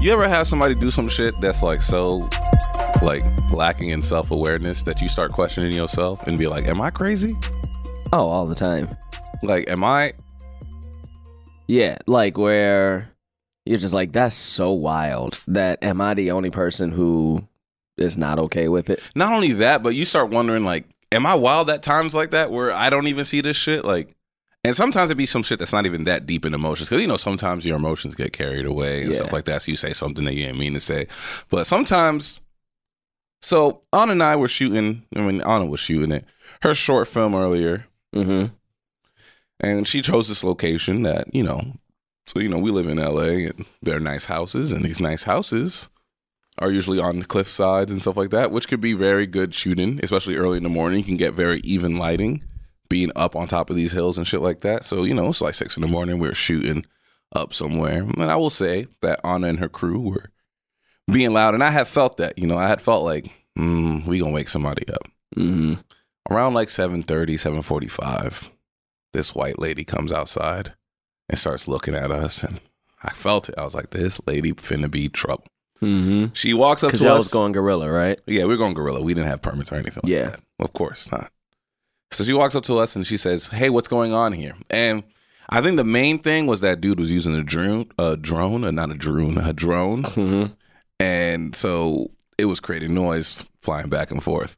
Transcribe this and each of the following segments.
You ever have somebody do some shit that's like so like lacking in self awareness that you start questioning yourself and be like, Am I crazy? Oh, all the time. Like, am I Yeah, like where you're just like, that's so wild. That am I the only person who is not okay with it? not only that, but you start wondering like, am I wild at times like that where I don't even see this shit? Like and sometimes it'd be some shit that's not even that deep in emotions. Cause you know, sometimes your emotions get carried away and Yeah. stuff like that. So you say something that you didn't mean to say. But sometimes so Anna and I were shooting, I mean Anna was shooting it, her short film earlier. Mm-hmm. and she chose this location that you know so you know we live in la and there are nice houses and these nice houses are usually on cliff sides and stuff like that which could be very good shooting especially early in the morning you can get very even lighting being up on top of these hills and shit like that. So you know it's like six in the morning we are shooting up somewhere. And i will say that anna and her crew were being loud and i had felt that you know i had felt like mm, we gonna wake somebody up. Mm-hmm. around like 7.30 7.45 this white lady comes outside and starts looking at us and i felt it. I was like this lady finna be trouble. Mm-hmm. she walks up to us. was going guerrilla, right? yeah we are going guerrilla. We didn't have permits or anything like Yeah. that. Of course not so she walks up to us and she says hey what's going on here and i think the main thing was that dude was using a drone a drone uh, not a drone a drone Mm-hmm. and so it was creating noise flying back and forth.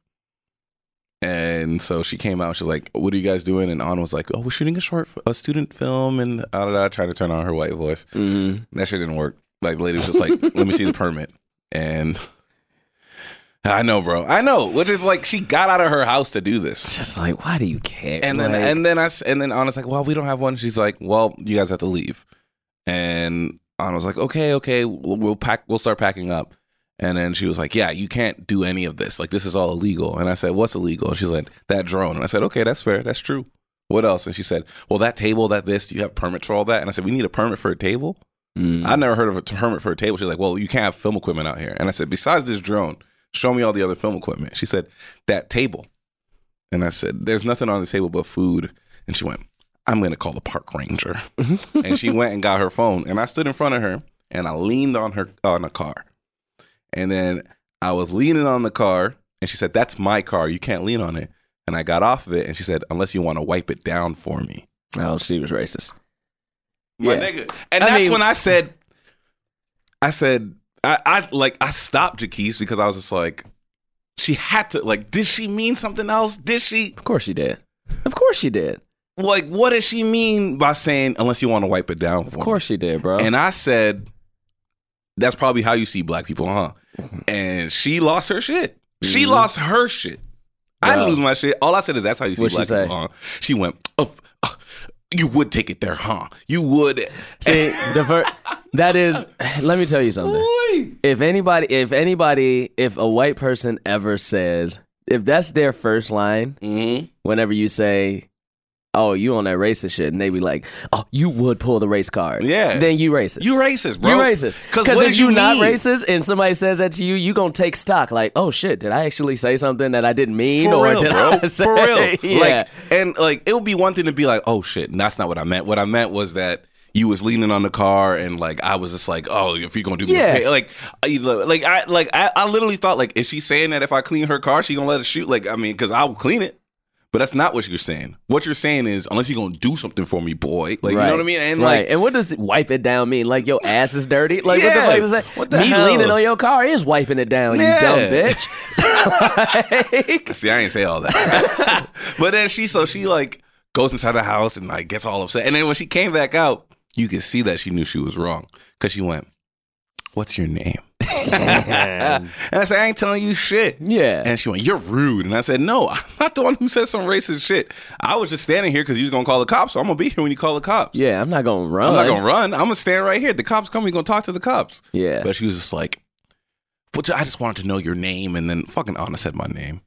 And so she came out. She's like, "What are you guys doing?" And Anna was like, "Oh, we're shooting a short, a student film." And da da, trying to turn on her white voice. Mm-hmm. That shit didn't work. Like, the lady was just like, "Let me see the permit." And I know, bro. I know. Which is like, she got out of her house to do this. Just like, why do you care? And then Like, and then I s- and then Anna's like, well, we don't have one. She's like, well, you guys have to leave. And Anna was like, okay, okay, we'll, we'll pack. We'll start packing up. And then she was like, yeah, you can't do any of this. Like this is all illegal. And I said, what's illegal? And she's like, that drone. And I said, okay, that's fair. That's true. What else? And she said, well, that table, that this. Do you have permits for all that? And I said, we need a permit for a table. Mm. I never heard of a permit for a table. She's like, well, you can't have film equipment out here. And I said, besides this drone, show me all the other film equipment. She said, that table. And I said, there's nothing on the table but food. And she went, I'm going to call the park ranger. and she went and got her phone. And I stood in front of her and I leaned on her on a car. And then I was leaning on the car and she said, that's my car. You can't lean on it. And I got off of it and she said, unless you want to wipe it down for me. oh, she was racist. my Yeah. nigga. And I that's mean- when I said, I said, I, I like, I stopped Jaquise because I was just like, she had to, like, did she mean something else? Did she, Of course she did. Of course she did. like, what did she mean by saying, unless you want to wipe it down for Of course she did, bro. And I said, that's probably how you see black people, huh? And she lost her shit. She Mhm. lost her shit. I didn't lose my shit. All I said is that's how you see What'd black say? people, huh? She went, uh, you would take it there, huh? You would. See, the ver- that is. Let me tell you something. Boy. If anybody, if anybody, if a white person ever says, if that's their first line, Mm-hmm. whenever you say, "Oh, you on that racist shit," and they be like, "Oh, you would pull the race card," Yeah. then you racist. You racist, bro. You racist. Because if you you not racist and somebody says that to you, you gonna take stock. Like, oh shit, did I actually say something that I didn't mean, For or real, did bro. I say? For real. yeah. Like, and like, it would be one thing to be like, oh shit, that's not what I meant. What I meant was that you was leaning on the car, and like, I was just like, oh, if you're gonna do me, Yeah. fa- like, I, like, I, like, I, I literally thought, like, is she saying that if I clean her car, she gonna let it shoot? Like, I mean, because I'll clean it. But that's not what you're saying. What you're saying is, unless you're gonna do something for me, boy. Like, you know what I mean? And right. like, and what does wipe it down mean? Like your ass is dirty? Like Yeah. what the fuck is that? Me hell? leaning on your car is wiping it down, Yeah. you dumb bitch. Like, See, I ain't say all that. but then she, so she like goes inside the house and like gets all upset. And then when she came back out, you could see that she knew she was wrong because she went, "What's your name?" and I said, "I ain't telling you shit." yeah. And she went, "You're rude." And I said, "No, I'm not the one who said some racist shit. I was just standing here because you was gonna call the cops, so I'm gonna be here when you call the cops. yeah, I'm not gonna run. I'm not gonna run. I'm gonna stand right here. The cops come. We gonna talk to the cops." Yeah. But she was just like, but I just wanted to know your name, and then fucking Anna said my name.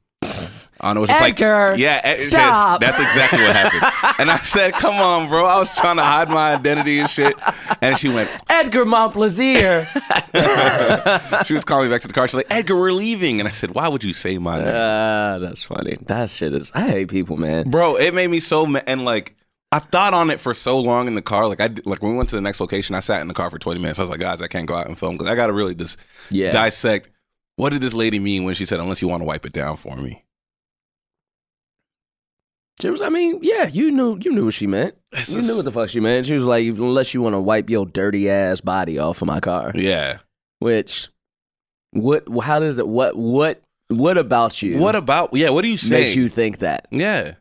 Anna was just Edgar, like, yeah, Ed- said- stop. That's exactly what happened. and I said, come on, bro. I was trying to hide my identity and shit. And she went, Edgar Momplaisir. she was calling me back to the car. She's like, Edgar, we're leaving. And I said, why would you say my name? Ah, that's funny. That shit is. I hate people, man. bro it made me so mad and like i thought on it for so long in the car like i like when we went to the next location i sat in the car for 20 minutes i was like guys i can't go out and film because i gotta really just Yeah. dissect what did this lady mean when she said unless you want to wipe it down for me She was, I mean, yeah, you knew you knew what she meant. This you is- knew what the fuck she meant. She was like, unless you want to wipe your dirty ass body off of my car. yeah Which, what? How does it? What? What? What about you? what about yeah what do you saying makes you think that? yeah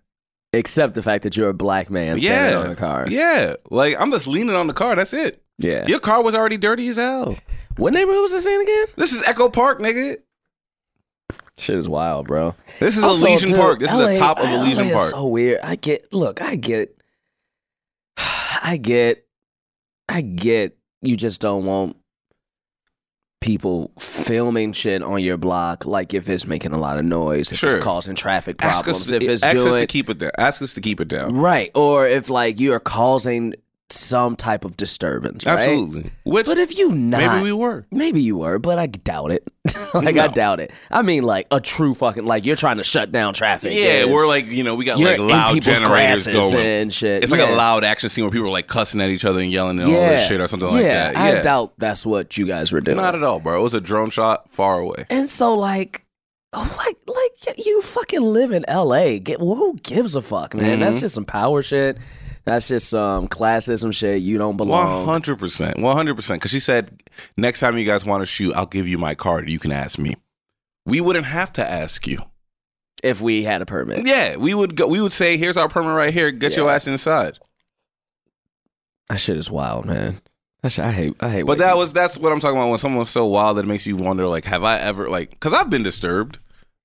Except the fact that you're a black man standing yeah on a car. yeah like i'm just leaning on the car that's it Yeah. your car was already dirty as hell What neighborhood was this in again? this is echo park nigga Shit is wild, bro. this is Also, elysian dude, park this is the top of LA elysian is park So weird. I get. Look, I get. I get. I get. You just don't want people filming shit on your block, like if it's making a lot of noise, if Sure. it's causing traffic problems, if it's ask us to keep it there ask us to keep it down right, or if like you are causing some type of disturbance. right? absolutely which But if you not, maybe we were Maybe you were, but I doubt it. like I doubt it. I mean, like a true fucking like you're trying to shut down traffic. Yeah, we're like, you know, we got like loud generators going. and shit. It's like Yeah. a loud action scene where people are like cussing at each other and yelling and all this shit or something like yeah, that. I doubt that's what you guys were doing. Not at all, bro. It was a drone shot far away. and so like. oh, Like, like you fucking live in L.A. Get who gives a fuck, man? That's Mhm. just some power shit. That's just some classism shit. You don't One belong. hundred percent, one hundred percent. Because she said, next time you guys want to shoot, I'll give you my card. You can ask me. We wouldn't have to ask you. If we had a permit, Yeah, we would go. We would say, "Here's our permit right here. Get your ass inside." that shit is wild, man. That shit, I hate. I hate. But that was that's what I'm talking about. When someone's so wild that it makes you wonder, like, have I ever like? Because I've been disturbed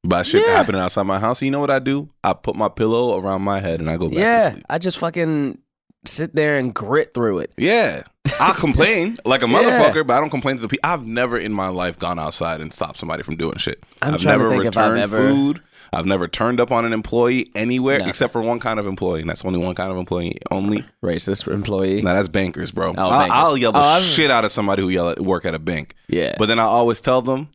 by shit Yeah. happening outside my house. You know what I do? I put my pillow around my head and I go back to yeah. sleep. I just fucking sit there and grit through it. Yeah, I complain like a Yeah. motherfucker, but I don't complain to the people. I've never in my life gone outside and stopped somebody from doing shit. I'm have never if I've returned ever- food. I've never turned up on an employee anywhere No. except for one kind of employee, and that's only one kind of employee only. Racist employee. Now that's bankers, bro. Oh, I'll. I'll yell the Oh, shit out of somebody who yell at work at a bank, Yeah, but then I always tell them,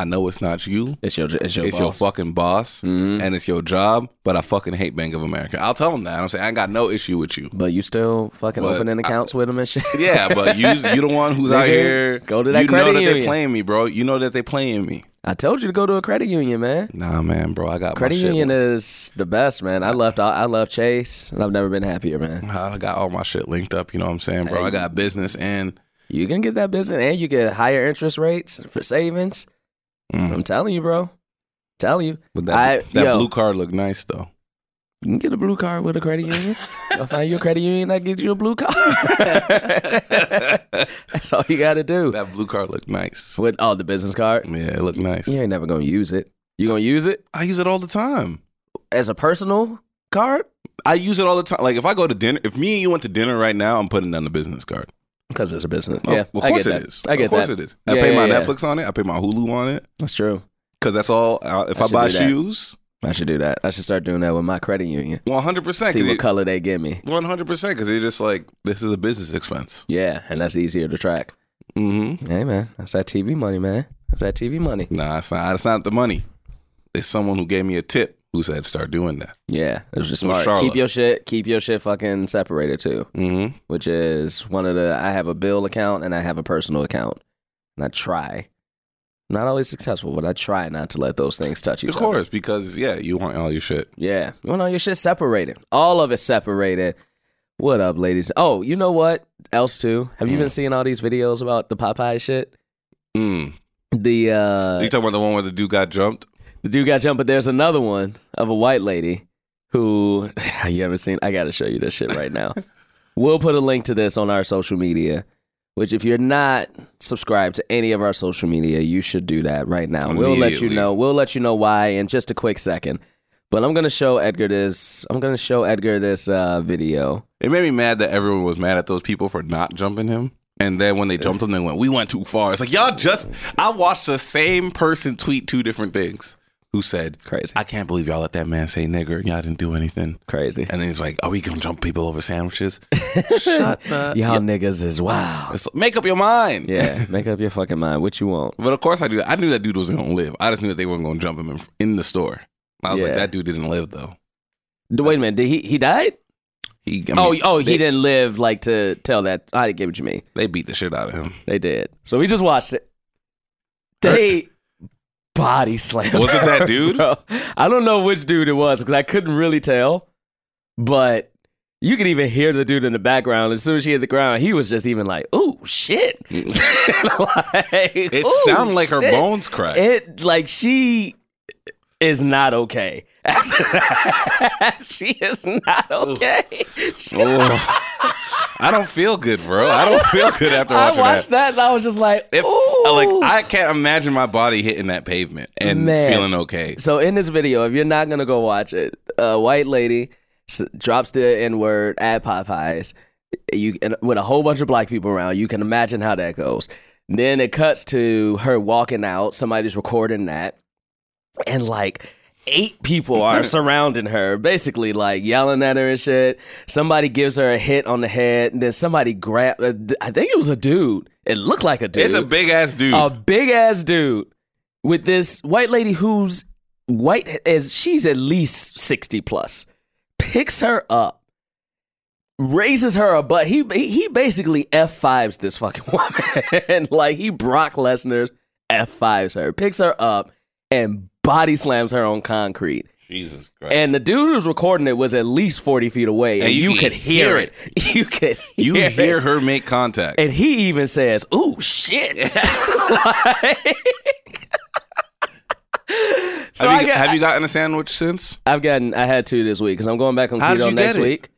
I know it's not you. it's your it's your It's your boss. fucking boss Mhm. and it's your job, but I fucking hate Bank of America. I'll tell them that. I'm saying I ain't got no issue with you. But you still fucking But opening accounts with them and shit. Yeah, but you you the one who's out here. go to that credit. You know that they're playing me, bro. You know that they playing me. I told you to go to a credit union, man. Nah, man, bro. I got Credit union is the best, man. I left. I left Chase, and I've never been happier, man. I got all my shit linked up. You know what I'm saying, bro? Hey. I got business and You can get that business, and you get higher interest rates for savings. Mm, I'm telling you, bro. Telling you, but that I- that yo. blue card look nice though. you can get a blue card with a credit union. I'll find you a credit union that gives you a blue card. That's all you got to do. That blue card look nice. With oh, the business card. Yeah, it looked nice. You ain't never gonna use it. You gonna use it I use it all the time. as a personal card I use it all the time. Like if I go to dinner, if me and you went to dinner right now, I'm putting down the business card. Because it's a business. Of- yeah, of I course get it that. is. I get of course that. it is. I Yeah, pay my yeah, yeah. Netflix on it. I pay my Hulu on it That's true. because that's all. Uh, if I I, should buy do that. shoes, I should do that. I should start doing that with my credit union. one hundred percent. See what color they give me. One hundred percent, because they're just like this is a business expense. Yeah, and that's easier to track. Mm-hmm. Hey man, that's that TV money, man. That's that TV money. Nah, it's not. It's not the money. It's someone who gave me a tip who said start doing that. Yeah, it was just smart. Charlotte. Keep your shit. Keep your shit fucking separated too. Mm-hmm. Which is one of the. I have a bill account and I have a personal account, and I try. Not always successful, but I try not to let those things touch each other. Of other. course, because yeah, you want all your shit. Yeah. You want all your shit separated. All of it separated. What up, ladies? Oh, you know what else too? Have you Mm. been seeing all these videos about the Popeye shit? Mm. The uh you talking about the one where the dude got jumped? The dude got jumped, but there's another one of a white lady who you haven't seen. I gotta show you this shit right now. we'll put a link to this on our social media. Which, if you're not subscribed to any of our social media, you should do that right now. We'll let you know. We'll let you know why in just a quick second. But I'm gonna show Edgar this. I'm gonna show Edgar this uh, video. It made me mad that everyone was mad at those people for not jumping him. And then when they jumped him, they went, "We went too far." It's like y'all just. I watched the same person tweet two different things. Who said, Crazy. I can't believe y'all let that man say nigger y'all didn't do anything." Crazy. And then he's like, "Are we gonna jump people over sandwiches?" Shut the. Y'all niggas is wow. It's- Make up your mind. Yeah, make up your fucking mind. What you want? But of course I do. I knew that dude wasn't gonna live. I just knew that they weren't gonna jump him in, in the store. I was like, that dude didn't live though. Wait a minute. Did he he died? He. I oh, mean, oh, he they, didn't live like to tell that. I didn't get what you mean. They beat the shit out of him. They did. So we just watched it. They body slammed. Was it that dude? bro. I don't know which dude it was because I couldn't really tell, but you could even hear the dude in the background. As soon as she hit the ground, he was just even like, "Ooh, shit!" like, It sounded like her shit." bones cracked. It like she is not okay. After that, she is not okay. I don't feel good, bro. I don't feel good after watching that. I watching watched that. and I was just like, If uh, Ooh. like I can't imagine my body hitting that pavement and Man. feeling okay. So in this video, if you're not gonna go watch it, a white lady s- drops the N word at Popeyes. You and with a whole bunch of black people around. You can imagine how that goes. Then it cuts to her walking out. Somebody's recording that, and like eight people are surrounding her, basically like yelling at her and shit. Somebody gives her a hit on the head, and then somebody grab. uh, I think it was a dude. It looked like a dude It's a big ass dude. a big ass dude with this white lady who's white as she's at least 60 plus picks her up raises her a butt he he basically f5s this fucking woman like he Brock Lesnar's f5s her picks her up and body slams her on concrete Jesus Christ. and the dude who's recording it was at least 40 feet away and, And you you, could hear hear it you could you hear, hear it. her make contact. And he even says, "Ooh, shit!" Like- so have, you, got, have you gotten a sandwich since? I've gotten. I had two this week because I'm going back on How keto next week.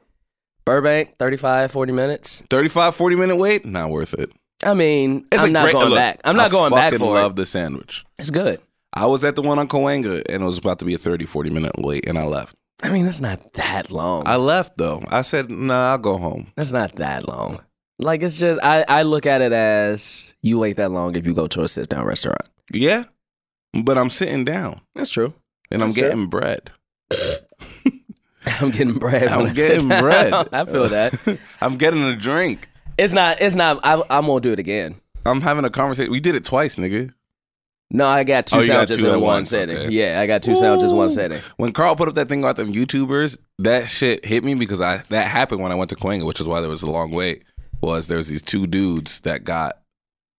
Burbank, 35, 40 minutes. 35, 40 minute wait? Not worth it. I mean, It's I'm not great going look, back. I'm not I going back fucking for love it. the sandwich. It's good. I was at the one on Cahuenga and it was about to be a 30, 40 minute wait and I left. I mean, that's not that long. I left though. I said, nah, I'll go home. That's not that long. Like it's just I, I look at it as you wait that long if you go to a sit down restaurant. Yeah. But I'm sitting down That's true. and I'm true. getting bread. I'm getting bread. I'm I getting down. bread. I feel that. I'm getting a drink. It's not. It's not. I, I'm gonna do it again. I'm having a conversation. We did it twice, nigga. No, I got two Oh, you got sandwiches two in one setting. okay. Yeah, I got two sandwiches in one setting. When Carl put up that thing about them YouTubers, that shit hit me because I that happened when I went to Cahuenga, which is why there was a long wait. Was there was these two dudes that got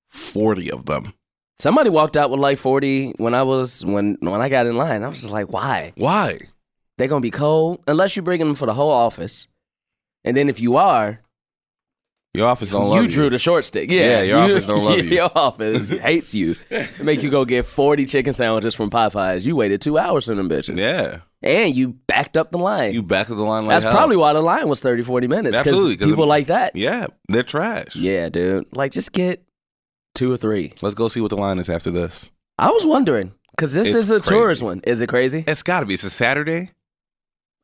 forty of them? Somebody walked out with like 40 when I was when when I got in line. I was just like, why? Why? They're gonna be cold unless you bring them for the whole office. And then if you are, Your office don't love you. You drew the short stick. Yeah, Yeah, your office don't love you. Your office hates you. Make you go get 40 chicken sandwiches from Popeyes. You waited two hours for them bitches. yeah, And you backed up the line. you backed up the line like That's hell. probably why the line was 30, 40 minutes. Absolutely, 'cause People it- like that. yeah, they're trash. Yeah, dude. Like, just get two or three. Let's go see what the line is after this. I was wondering because this It's is a crazy. tourist one. Is it crazy? It's got to be. It's a Saturday.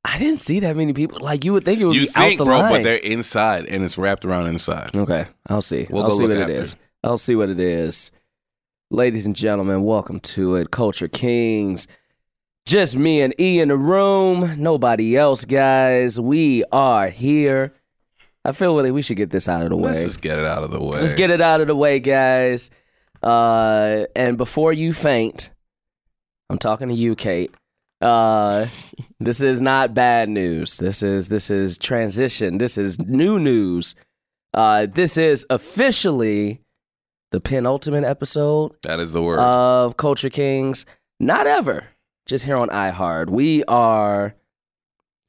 I didn't see that many people. Like you would think it would You be think, out the bro, line. but they're inside and it's wrapped around inside. okay, I'll see. We'll I'll go see look what after. it is. I'll see what it is. Ladies and gentlemen, welcome to it. Culture Kings. Just me and E in the room. Nobody else, guys. We are here. I feel like we should get this out of the way. Let's just get it out of the way. Let's get it out of the way, guys. Uh, and before you faint, I'm talking to you, Kate. Uh, this is not bad news. This is this is transition. This is new news. Uh, this is officially the penultimate episode That is the word. of Culture Kings. Not ever. Just here on iHeart. We are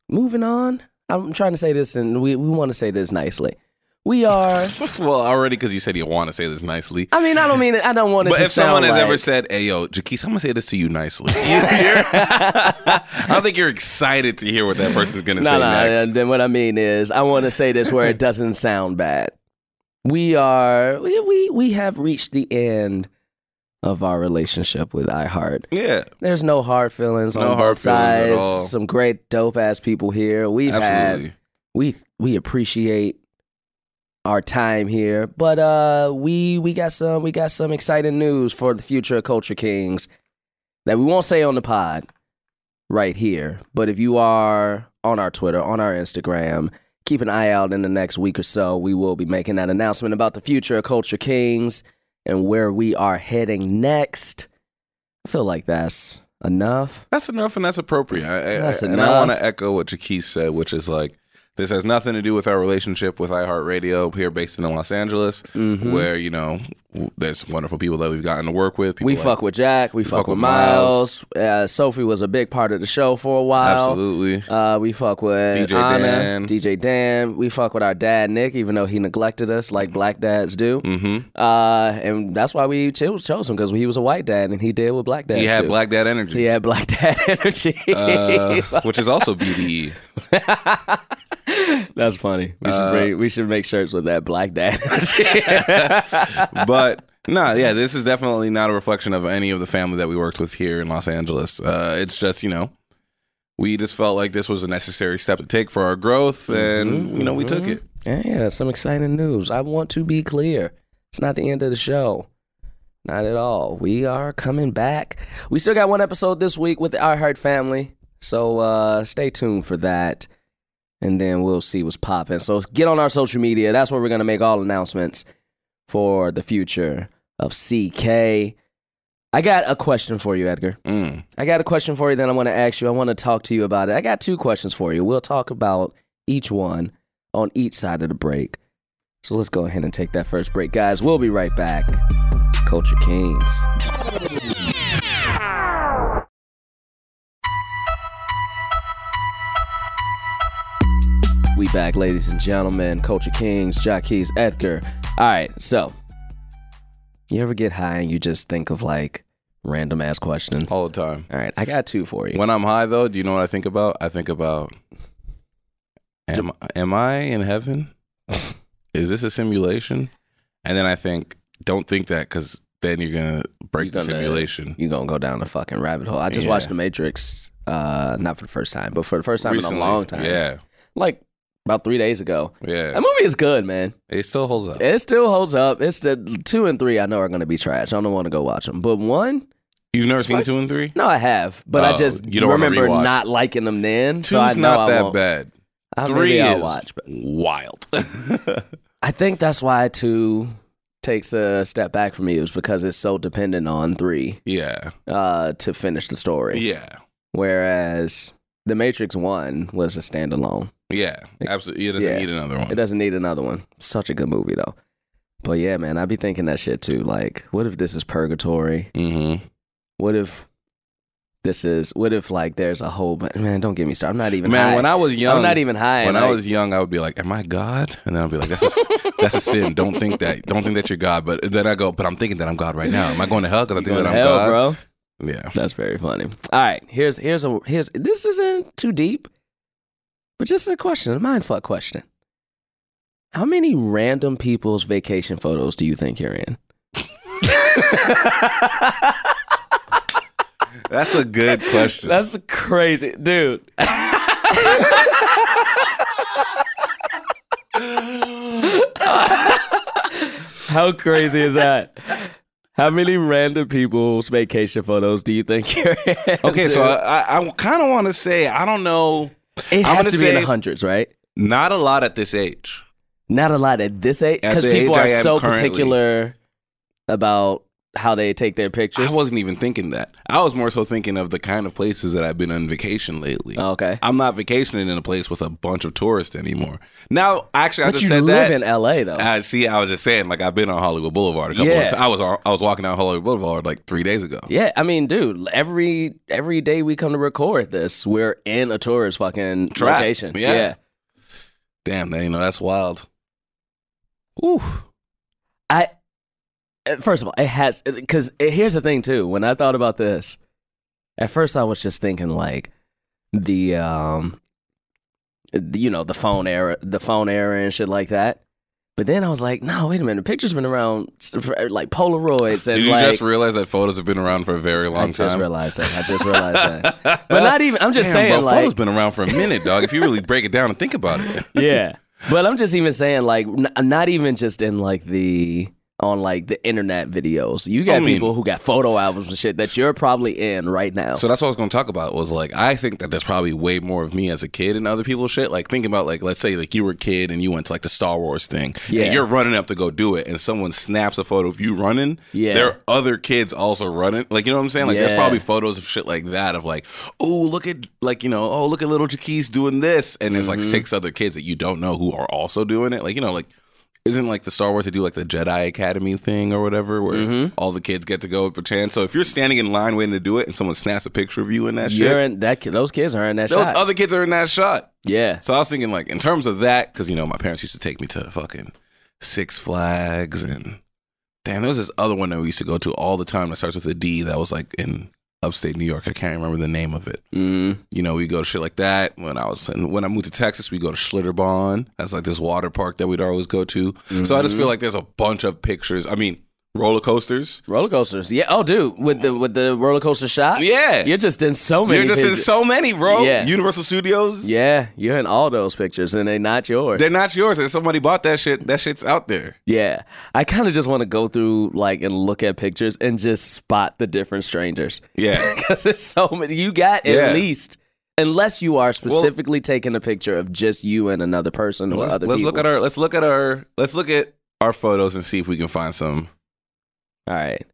moving on. I'm trying to say this, and we, we want to say this nicely. We are. well, already because you said you want to say this nicely. I mean, I don't mean it. I don't want it But if someone has like, ever said, "Hey, yo, Jaquise, I'm gonna say this to you nicely," you- I don't think you're excited to hear what that person's gonna no, say no, next. then what I mean is, I want to say this where it doesn't sound bad. We are, we, we, we have reached the end of our relationship with iHeart. Yeah, There's no hard feelings No on hard both sides. Some great dope ass people here. We've absolutely. had, we, we appreciate our time here. But uh, we we got some we got some exciting news for the future of Culture Kings that we won't say on the pod right here. But if you are on our Twitter, on our Instagram, keep an eye out in the next week or so. We will be making that announcement about the future of Culture Kings and where we are heading next. I feel like that's enough. That's enough and that's appropriate. I, I- That's and I want to echo what Jaquise said, which is like, this has nothing to do with our relationship with iHeartRadio here based in Los Angeles, Mhm. where, you know, there's wonderful people that we've gotten to work with. people We like- fuck with Jack. We, fuck, fuck with with Miles. Uh, Sophie was a big part of the show for a while. Absolutely. Uh, we fuck with DJ Anna, Dan. DJ Dan. We fuck with our dad Nick, even though he neglected us like black dads do. Mm-hmm. Uh, and that's why we cho- chose him because he was a white dad and he did what black dads He had do. black dad energy, He had black dad energy. uh, which is also BDE. that's funny. We should Uh, bring, we should make shirts with that black dad but no, yeah, this is definitely not a reflection of any of the family that we worked with here in Los Angeles. Uh, it's just, you know, we just felt like this was a necessary step to take for our growth, and you know, we took it. Yeah, yeah, some exciting news. I want to be clear. It's not the end of the show. Not at all. We are coming back. We still got one episode this week with the Heart family. So uh stay tuned for that. And then we'll see what's popping. So get on our social media. That's where we're gonna make all announcements for the future of CK. I got a question for you, Edgar. Mm. I got a question for you that I want to ask you. I want to talk to you about it. I got two questions for you. We'll talk about each one on each side of the break. So let's go ahead and take that first break, guys. We'll be right back. Culture Kings. We back, ladies and gentlemen. Culture Kings, Jaquise, Edgar. All right, so you ever get high and you just think of like random ass questions? All the time. All right, I got two for you. When I'm high, though, do you know what I think about? I think about, am, am I in heaven? Is this a simulation? And then I think, don't think that because then you're gonna break You're the gonna- simulation. You're gonna go down the fucking rabbit hole. I just Yeah. watched The Matrix, uh, not for the first time, but for the first time Recently. in a long time. Yeah, like about three days ago. yeah. That movie is good, man. It still holds up. It still holds up. It's the two and three I know are gonna be trash. I don't want to go watch them, but one, You've never seen like- two and three? no, I have, but I Oh, just you don't remember not liking them then. Two's so I know not I that bad. I, Three maybe I'll is watch, but wild. I think that's why two takes a step back for me. It was because it's so dependent on three yeah, uh, to finish the story. yeah, Whereas The Matrix One was a standalone. Yeah. Absolutely. It doesn't Yeah. need another one. It doesn't need another one. Such a good movie though. But yeah, man, I'd be thinking that shit too. Like, what if this is purgatory? Mm-hmm. What if this is? What if like there's a whole? Man, don't get me started. I'm not even. Man, high. when I was young, I'm not even high. when and I was young, I would be like, "Am I God?" And then I'd be like, "That's a, that's a sin. Don't think that. Don't think that you're God." But then I go, "But I'm thinking that I'm God right now. Am I going to hell because I think that I'm hell, God?" bro. Yeah. That's very funny. All right, here's here's a here's this isn't too deep, but just a question, a mind fuck question. How many random people's vacation photos do you think you're in? That's a good question. That's crazy, dude. How crazy is that? How many random people's vacation photos do you think you're in? okay, so? I, I, I kind of want to say I don't know. It I'm has to be in the hundreds, right? Not a lot at this age. Not a lot at this age because people are so currently. particular about how they take their pictures. I wasn't even thinking that. I was more so thinking of the kind of places that I've been on vacation lately. Oh, okay, I'm not vacationing in a place with a bunch of tourists anymore. Now, actually, I but just you said live that. in L.A. though. I see. I was just saying, like I've been on Hollywood Boulevard a couple Yeah. of times. I was on, I was walking down Hollywood Boulevard like three days ago. yeah, I mean, dude, every every day we come to record this, we're in a tourist fucking Trap. location. Yeah. yeah. Damn, man, you know that's wild. Ooh, I first of all, it has because here's the thing too. When I thought about this, at first I was just thinking like the um, the- you know, the phone era, the phone era and shit like that. But then I was like, no, wait a minute. The pictures been around for, like Polaroids and did you like. just realize that photos have been around for a very long time? I time? just realized that. I just realized that. But not even. I'm just Damn, saying, bro, like, photos been around for a minute, dog. If you really break it down and think about it, yeah. But I'm just even saying, like, n- not even just in like the on like the internet videos. You got I mean- people who got photo albums and shit that you're probably in right now. So that's what I was going to talk about. Was like I think that there's probably way more of me as a kid and other people's shit. Like thinking about like let's say like you were a kid and you went to like the Star Wars thing, Yeah. and you're running up to go do it, and someone snaps a photo of you running. Yeah. there are other kids also running. Like you know what I'm saying? Like there's probably photos of shit like that of like oh look at like you know oh look at little Jaquise doing this, and there's like Mm-hmm. six other kids that you don't know who are also doing it. Like you know like. Isn't like the Star Wars they do like the Jedi Academy thing or whatever, where Mm-hmm. all the kids get to go per chance. So if you're standing in line waiting to do it, and someone snaps a picture of you in that shit, you're in that. Those kids are in that shot. those shot. other kids are in that shot. yeah. So I was thinking, like, in terms of that, because you know, my parents used to take me to fucking Six Flags and damn, there was this other one that we used to go to all the time that starts with a D that was like in upstate New York. I can't remember the name of it. Mm. You know, we go to shit like that. When I was in, when I moved to Texas, we go to Schlitterbahn. That's like this water park that we'd always go to. So I just feel like there's a bunch of pictures. I mean, roller coasters. Roller coasters. Yeah. Oh, dude, with the with the roller coaster shots. Yeah. You're just in so many. You're just in so many, bro. Yeah. Universal Studios. Yeah, you're in all those pictures, and they're not yours. They're not yours. If somebody bought that shit, that shit's out there. Yeah, I kind of just want to go through like and look at pictures and just spot the different strangers Yeah. because there's so many. You got at Yeah. least, unless you are specifically taking a picture of just you and another person or let's, other let's people. look at our let's look at our let's look at our photos and see if we can find some. All right,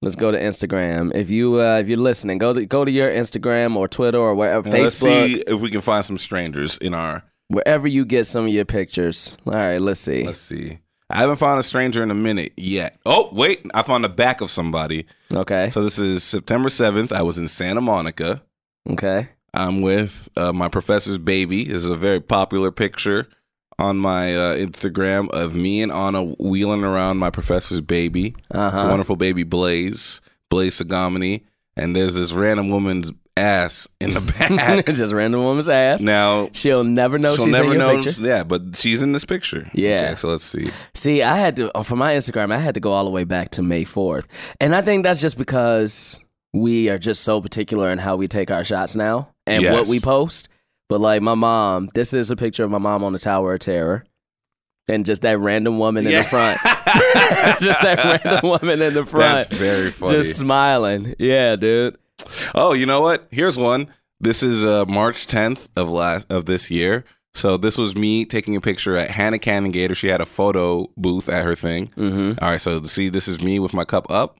let's go to Instagram. If you uh, if you're listening, go to go to your Instagram or Twitter or wherever Let's Facebook, see if we can find some strangers in our. wherever you get some of your pictures. All right, let's see. Let's see. I haven't found a stranger in a minute yet. Oh wait, I found the back of somebody. Okay, So this is September seventh. I was in Santa Monica. okay. I'm with uh, my professor's baby. This is a very popular picture on my uh, Instagram of me and Anna wheeling around my professor's baby. Uh It's a wonderful baby Blaze, Blaze Sagomini, and there's this random woman's ass in the back. just random woman's ass. now She'll never know she'll she's never know. picture. Yeah, but she's in this picture. Yeah. Okay, so let's see. See, I had to for my Instagram. I had to go all the way back to May fourth, and I think that's just because we are just so particular in how we take our shots now and what we post. But like my mom, this is a picture of my mom on the Tower of Terror, and just that random woman in the front, just that random woman in the front, That's very funny. just smiling. Yeah, dude. Oh, you know what? Here's one. This is uh, March 10th of last of this year. So this was me taking a picture at Hannah Cannon Gator. She had a photo booth at her thing. Mm-hmm. All right, so see, this is me with my cup up.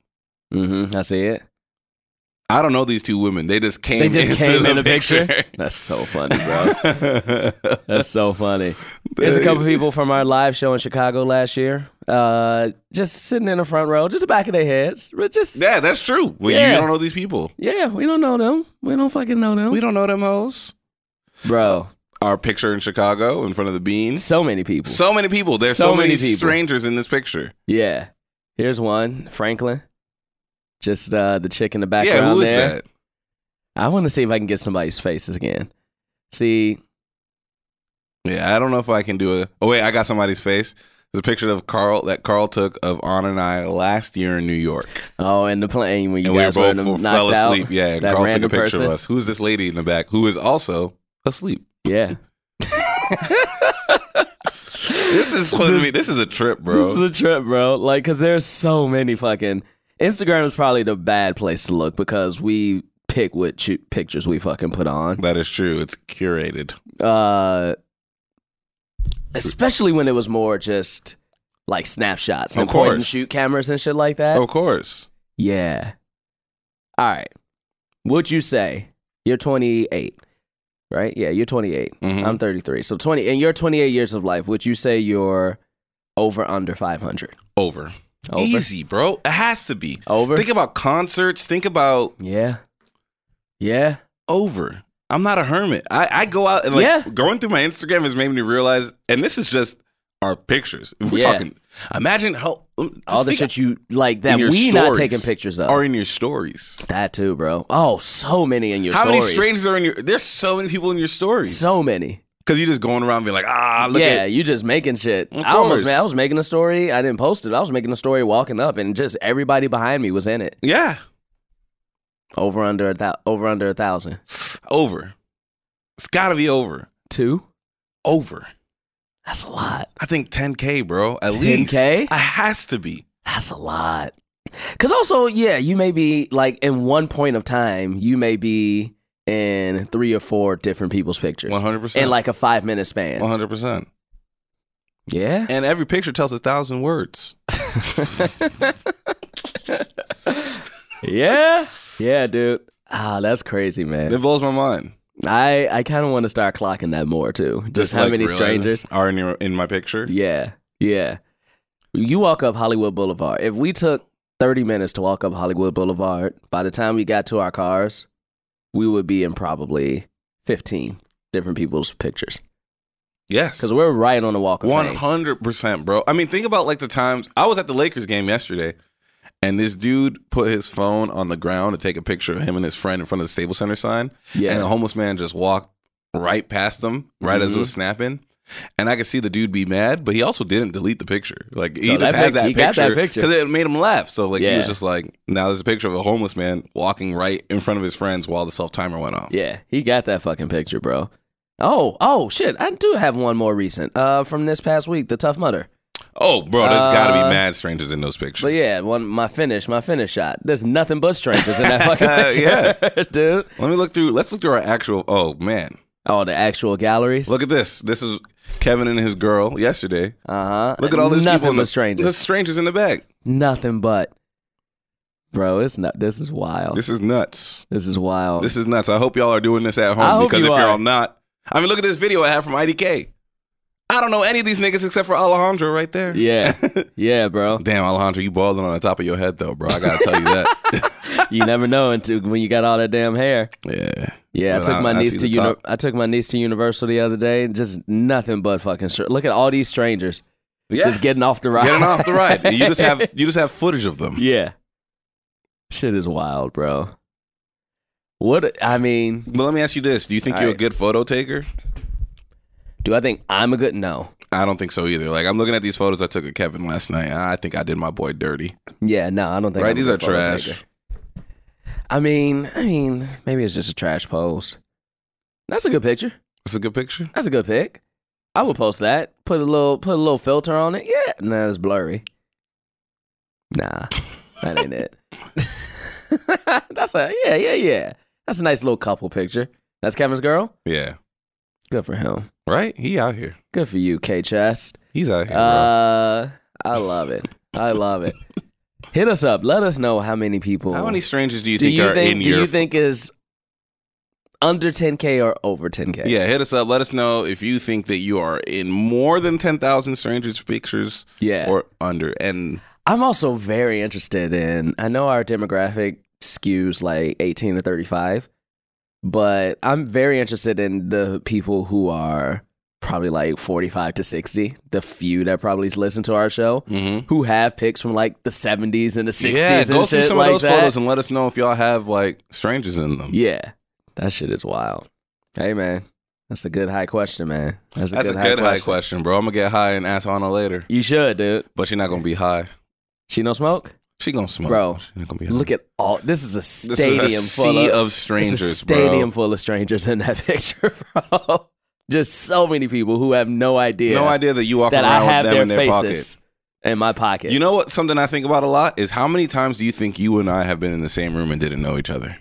Mm-hmm. I see it. I don't know these two women. They just came. They just came the in the picture. picture. That's so funny, bro. That's so funny. There's a couple people from our live show in Chicago last year, uh, just sitting in the front row, just the back of their heads, but just yeah. That's true. Well, Yeah. you don't know these people. Yeah, we don't know them. We don't fucking know them, We don't know them hoes. bro. Our picture in Chicago in front of the beans. So many people. So many people. There's So so, many, many people. strangers in this picture. yeah. Here's one, Franklin. Just uh, the chick in the background yeah, who is there. that? I want to see if I can get somebody's faces again. See, Yeah, I don't know if I can do it. Oh wait, I got somebody's face. There's a picture of Carl that Carl took of Anna and I last year in New York, oh, and the plane when you and we were guys were both knocked fell out. asleep. Yeah, and Carl took a picture person. of us. Who's this lady in the back who is also asleep? Yeah. This is what I mean, this is a trip, bro. This is a trip, bro. Like, cause there's so many fucking. Instagram is probably the bad place to look because we pick what pictures we fucking put on. that is true. It's curated. Uh, especially when it was more just like snapshots Of and point and shoot cameras and shit like that. Of course. Yeah. All right. Would you say you're 28, right? Yeah, you're 28. Mhm. I'm 33. So 20, in your 28 years of life, would you say you're over under 500? Over. Over? Easy, bro. It has to be. Over? Think about concerts. Think about yeah. Yeah. over. I'm not a hermit. I, I go out and like Yeah. going through my Instagram has made me realize, and this is just our pictures. If we're Yeah. talking, imagine how um, All the shit you like that we not taking pictures of. are in your stories. that too, bro. Oh, so many in your How stories. many strangers are in your? There's so many people in your stories. So many. Because you're just going around being like, ah, look yeah, at you just making shit. Of I almost, course. man, I was making a story. I didn't post it. I was making a story walking up, and just everybody behind me was in it. yeah, Over under a thou- over under a thousand. over. It's got to be over. Two. Over. That's a lot. I think 10k, bro. At least 10K? It has to be. That's a lot. Cause also, yeah, you may be like in one point of time, you may be in three or four different people's pictures 100%. in like a five minute span. 100%. Yeah. And every picture tells a thousand words. yeah. Yeah, dude. Ah, that's crazy, man. It blows my mind. I I kind of want to start clocking that more too. Just, how like, many strangers? are in, your, in my picture? Yeah. Yeah. You walk up Hollywood Boulevard. If we took 30 minutes to walk up Hollywood Boulevard, by the time we got to our cars, we would be in probably 15 different people's pictures. Yes. Because we're right on the walk of fame. hundred percent, bro. I mean, think about like the times I was at the Lakers game yesterday, and this dude put his phone on the ground to take a picture of him and his friend in front of the Staples Center sign, Yeah. and a homeless man just walked right past them right as it Mm-hmm. was snapping. And I could see the dude be mad, but he also didn't delete the picture. Like he just has pic- that he got picture that picture. because it made him laugh. So like he was just like, now there's a picture of a homeless man walking right in front of his friends while the self timer went off. Yeah, he got that fucking picture, bro. Oh, oh shit! I do have one more recent, uh, from this past week, the Tough Mudder. Oh, bro, there's got to Uh, be mad strangers in those pictures. But yeah, one my finish, my finish shot. There's nothing but strangers in that fucking picture, Yeah. dude. Let me look through. Let's look through our actual. Oh man, Oh, the actual galleries. Look at this. This is Kevin and his girl yesterday. uh huh. Look at all these nothing people. in but the, strangers. The strangers in the back. Nothing but, bro. It's not. This is wild. This, is nuts. This is wild. This is nuts. I hope y'all are doing this at I home hope because you if you're are. all not, I mean, look at this video I have from IDK. I don't know any of these niggas except for Alejandro right there. yeah, yeah, bro. Damn, Alejandro, you balding on the top of your head though, bro. I gotta tell you that. You never know until when you got all that damn hair. yeah. Yeah, I took I- my niece to uni- I took my niece to Universal the other day. Just nothing but fucking. Str- Look at all these strangers Yeah. just getting off the ride. Getting off the ride. You just have you just have footage of them. yeah. Shit is wild, bro. What I mean, But let me ask you this: Do you think you're a good photo taker? do I think I'm a good no? I don't think so either. Like I'm looking at these photos I took of Kevin last night. I think I did my boy dirty. Yeah, no, I don't think. Right, these are trash. taker. I mean, I mean, maybe it's just a trash pose. That's a good picture. That's a good picture. That's a good pic. I would post that. Put a little put a little filter on it. Yeah, nah, it's blurry. Nah, that ain't it. That's a yeah, yeah, yeah. That's a nice little couple picture. That's Kevin's girl. Yeah. Good for him. Right? He out here. Good for you, K Chest. He's out here. Uh, I love it. I love it. Hit us up. Let us know how many people. How many strangers do you do think you are think? in Do your you think is under 10k or over 10k? Yeah, hit us up. Let us know if you think that you are in more than 10,000 strangers pictures yeah. or under. And I'm also very interested in. I know our demographic skews like 18 to 35, but I'm very interested in the people who are probably like 45 to 60. The few that probably listen to our show Mhm. who have pics from like the 70s and the 60s yeah, and go through shit some like of those that. photos and let us know if y'all have like strangers in them. Yeah, that shit is wild. Hey man, that's a good high question, man. That's a That's good, a high, good high question. question, bro. I'm gonna get high and ask Anna later, You should, dude. but she's not gonna be high. She no smoke, She gonna smoke, Bro, She not gonna be high. Look at all. This is a this stadium is a full sea of, of strangers, a stadium bro. full of strangers in that picture, bro. Just so many people who have no idea, No idea that you walk that around I have with them their in their faces in my pocket. pocket. You know what? Something I think about a lot is how many times do you think you and I have been in the same room and didn't know each other?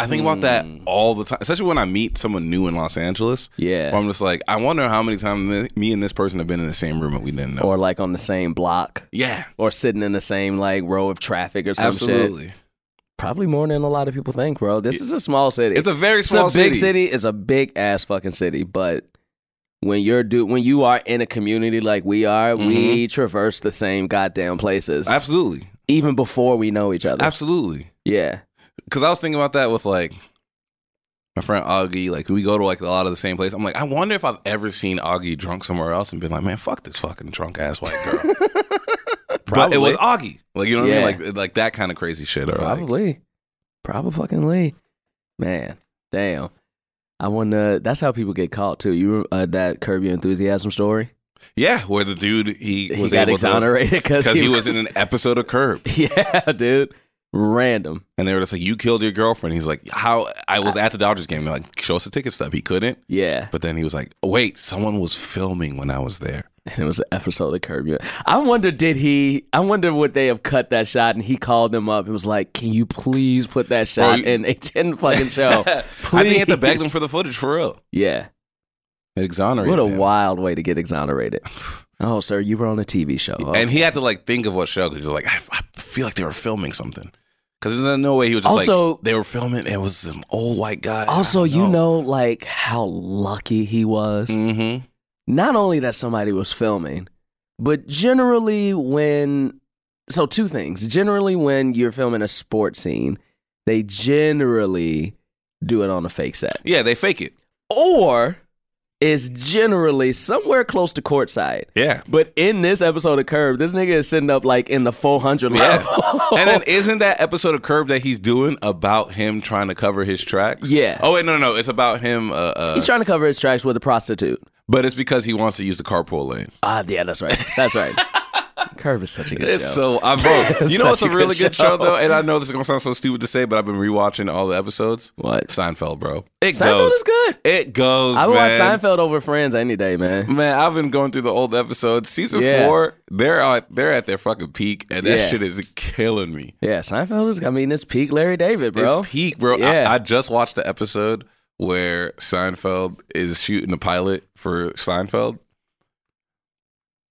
I think about that Hmm. all the time, especially when I meet someone new in Los Angeles. yeah, I'm just like, I wonder how many times this- me and this person have been in the same room and we didn't know. or like on the same block, yeah, or sitting in the same like row of traffic or some shit. absolutely. Probably more than a lot of people think, bro. This is a small city. It's a very small city. It's a big city. It's a big ass fucking city, but when you're do when you are in a community like we are, we mm-hmm. traverse the same goddamn places. Absolutely, Even before we know each other. absolutely. Yeah. Because I was thinking about that with like my friend Augie. Like we go to like a lot of the same place. I'm like, I wonder if I've ever seen Augie drunk somewhere else and been like, man, fuck this fucking drunk ass white girl. But it was Augie. Like you know what Yeah. I mean? Like like that kind of crazy shit. Or like, Probably. Probably fucking Lee. Man. Damn. I wonder that's how people get caught too. You uh, that Curb Your Enthusiasm story? yeah, where the dude he He was got able exonerated because because he, was in an episode of Curb. Yeah, dude. Random. And they were just like, "You killed your girlfriend." He's like, "How?" I was at the Dodgers game. They're like, "Show us the ticket stub." He couldn't. Yeah. But then he was like, "Wait, someone was filming when I was there." And it was an episode of the Curb Your. I wonder, did he? I wonder would they have cut that shot and he called them up and was like, "Can you please put that shot you- in a ten fucking show?" I think he had to beg them for the footage for real. Yeah. Exonerate. What a him. wild way to get exonerated. Oh, sir, you were on a TV show. Oh. And he had to like think of what show because he's like, I, I feel like they were filming something. Because there's no way he was just Also- like they were filming. It was some old white guy. also, you know, like how lucky he was. Mm-hmm. Not only that somebody was filming, but generally when. So two things. Generally, when you're filming a sports scene, they generally do it on a fake set. Yeah, they fake it. or is generally somewhere close to courtside. Yeah. But in this episode of Curb, this nigga is sitting up like in the 400 level. Yeah. and then isn't that episode of Curb that he's doing about him trying to cover his tracks? Yeah. Oh wait, no, no, no. It's about him. Uh, uh, He's trying to cover his tracks with a prostitute. But it's because he wants to use the carpool lane. Ah, yeah, that's right. That's right. Curb is such a good It's show. so I vote. You know what's a a really good good show show. though, and I know this is gonna sound so stupid to say, but I've been rewatching all the episodes. what? Seinfeld, bro. It Seinfeld goes. is good. It goes. I would watch. Seinfeld over Friends any day, man. Man, I've been going through the old episodes. Season Yeah. four, they're at they're at their fucking peak, and that Yeah. shit is killing me. Yeah, Seinfeld is, I mean, it's peak Larry David, bro. It's peak, bro. Yeah. I, I just watched the episode where Seinfeld is shooting a pilot for Seinfeld.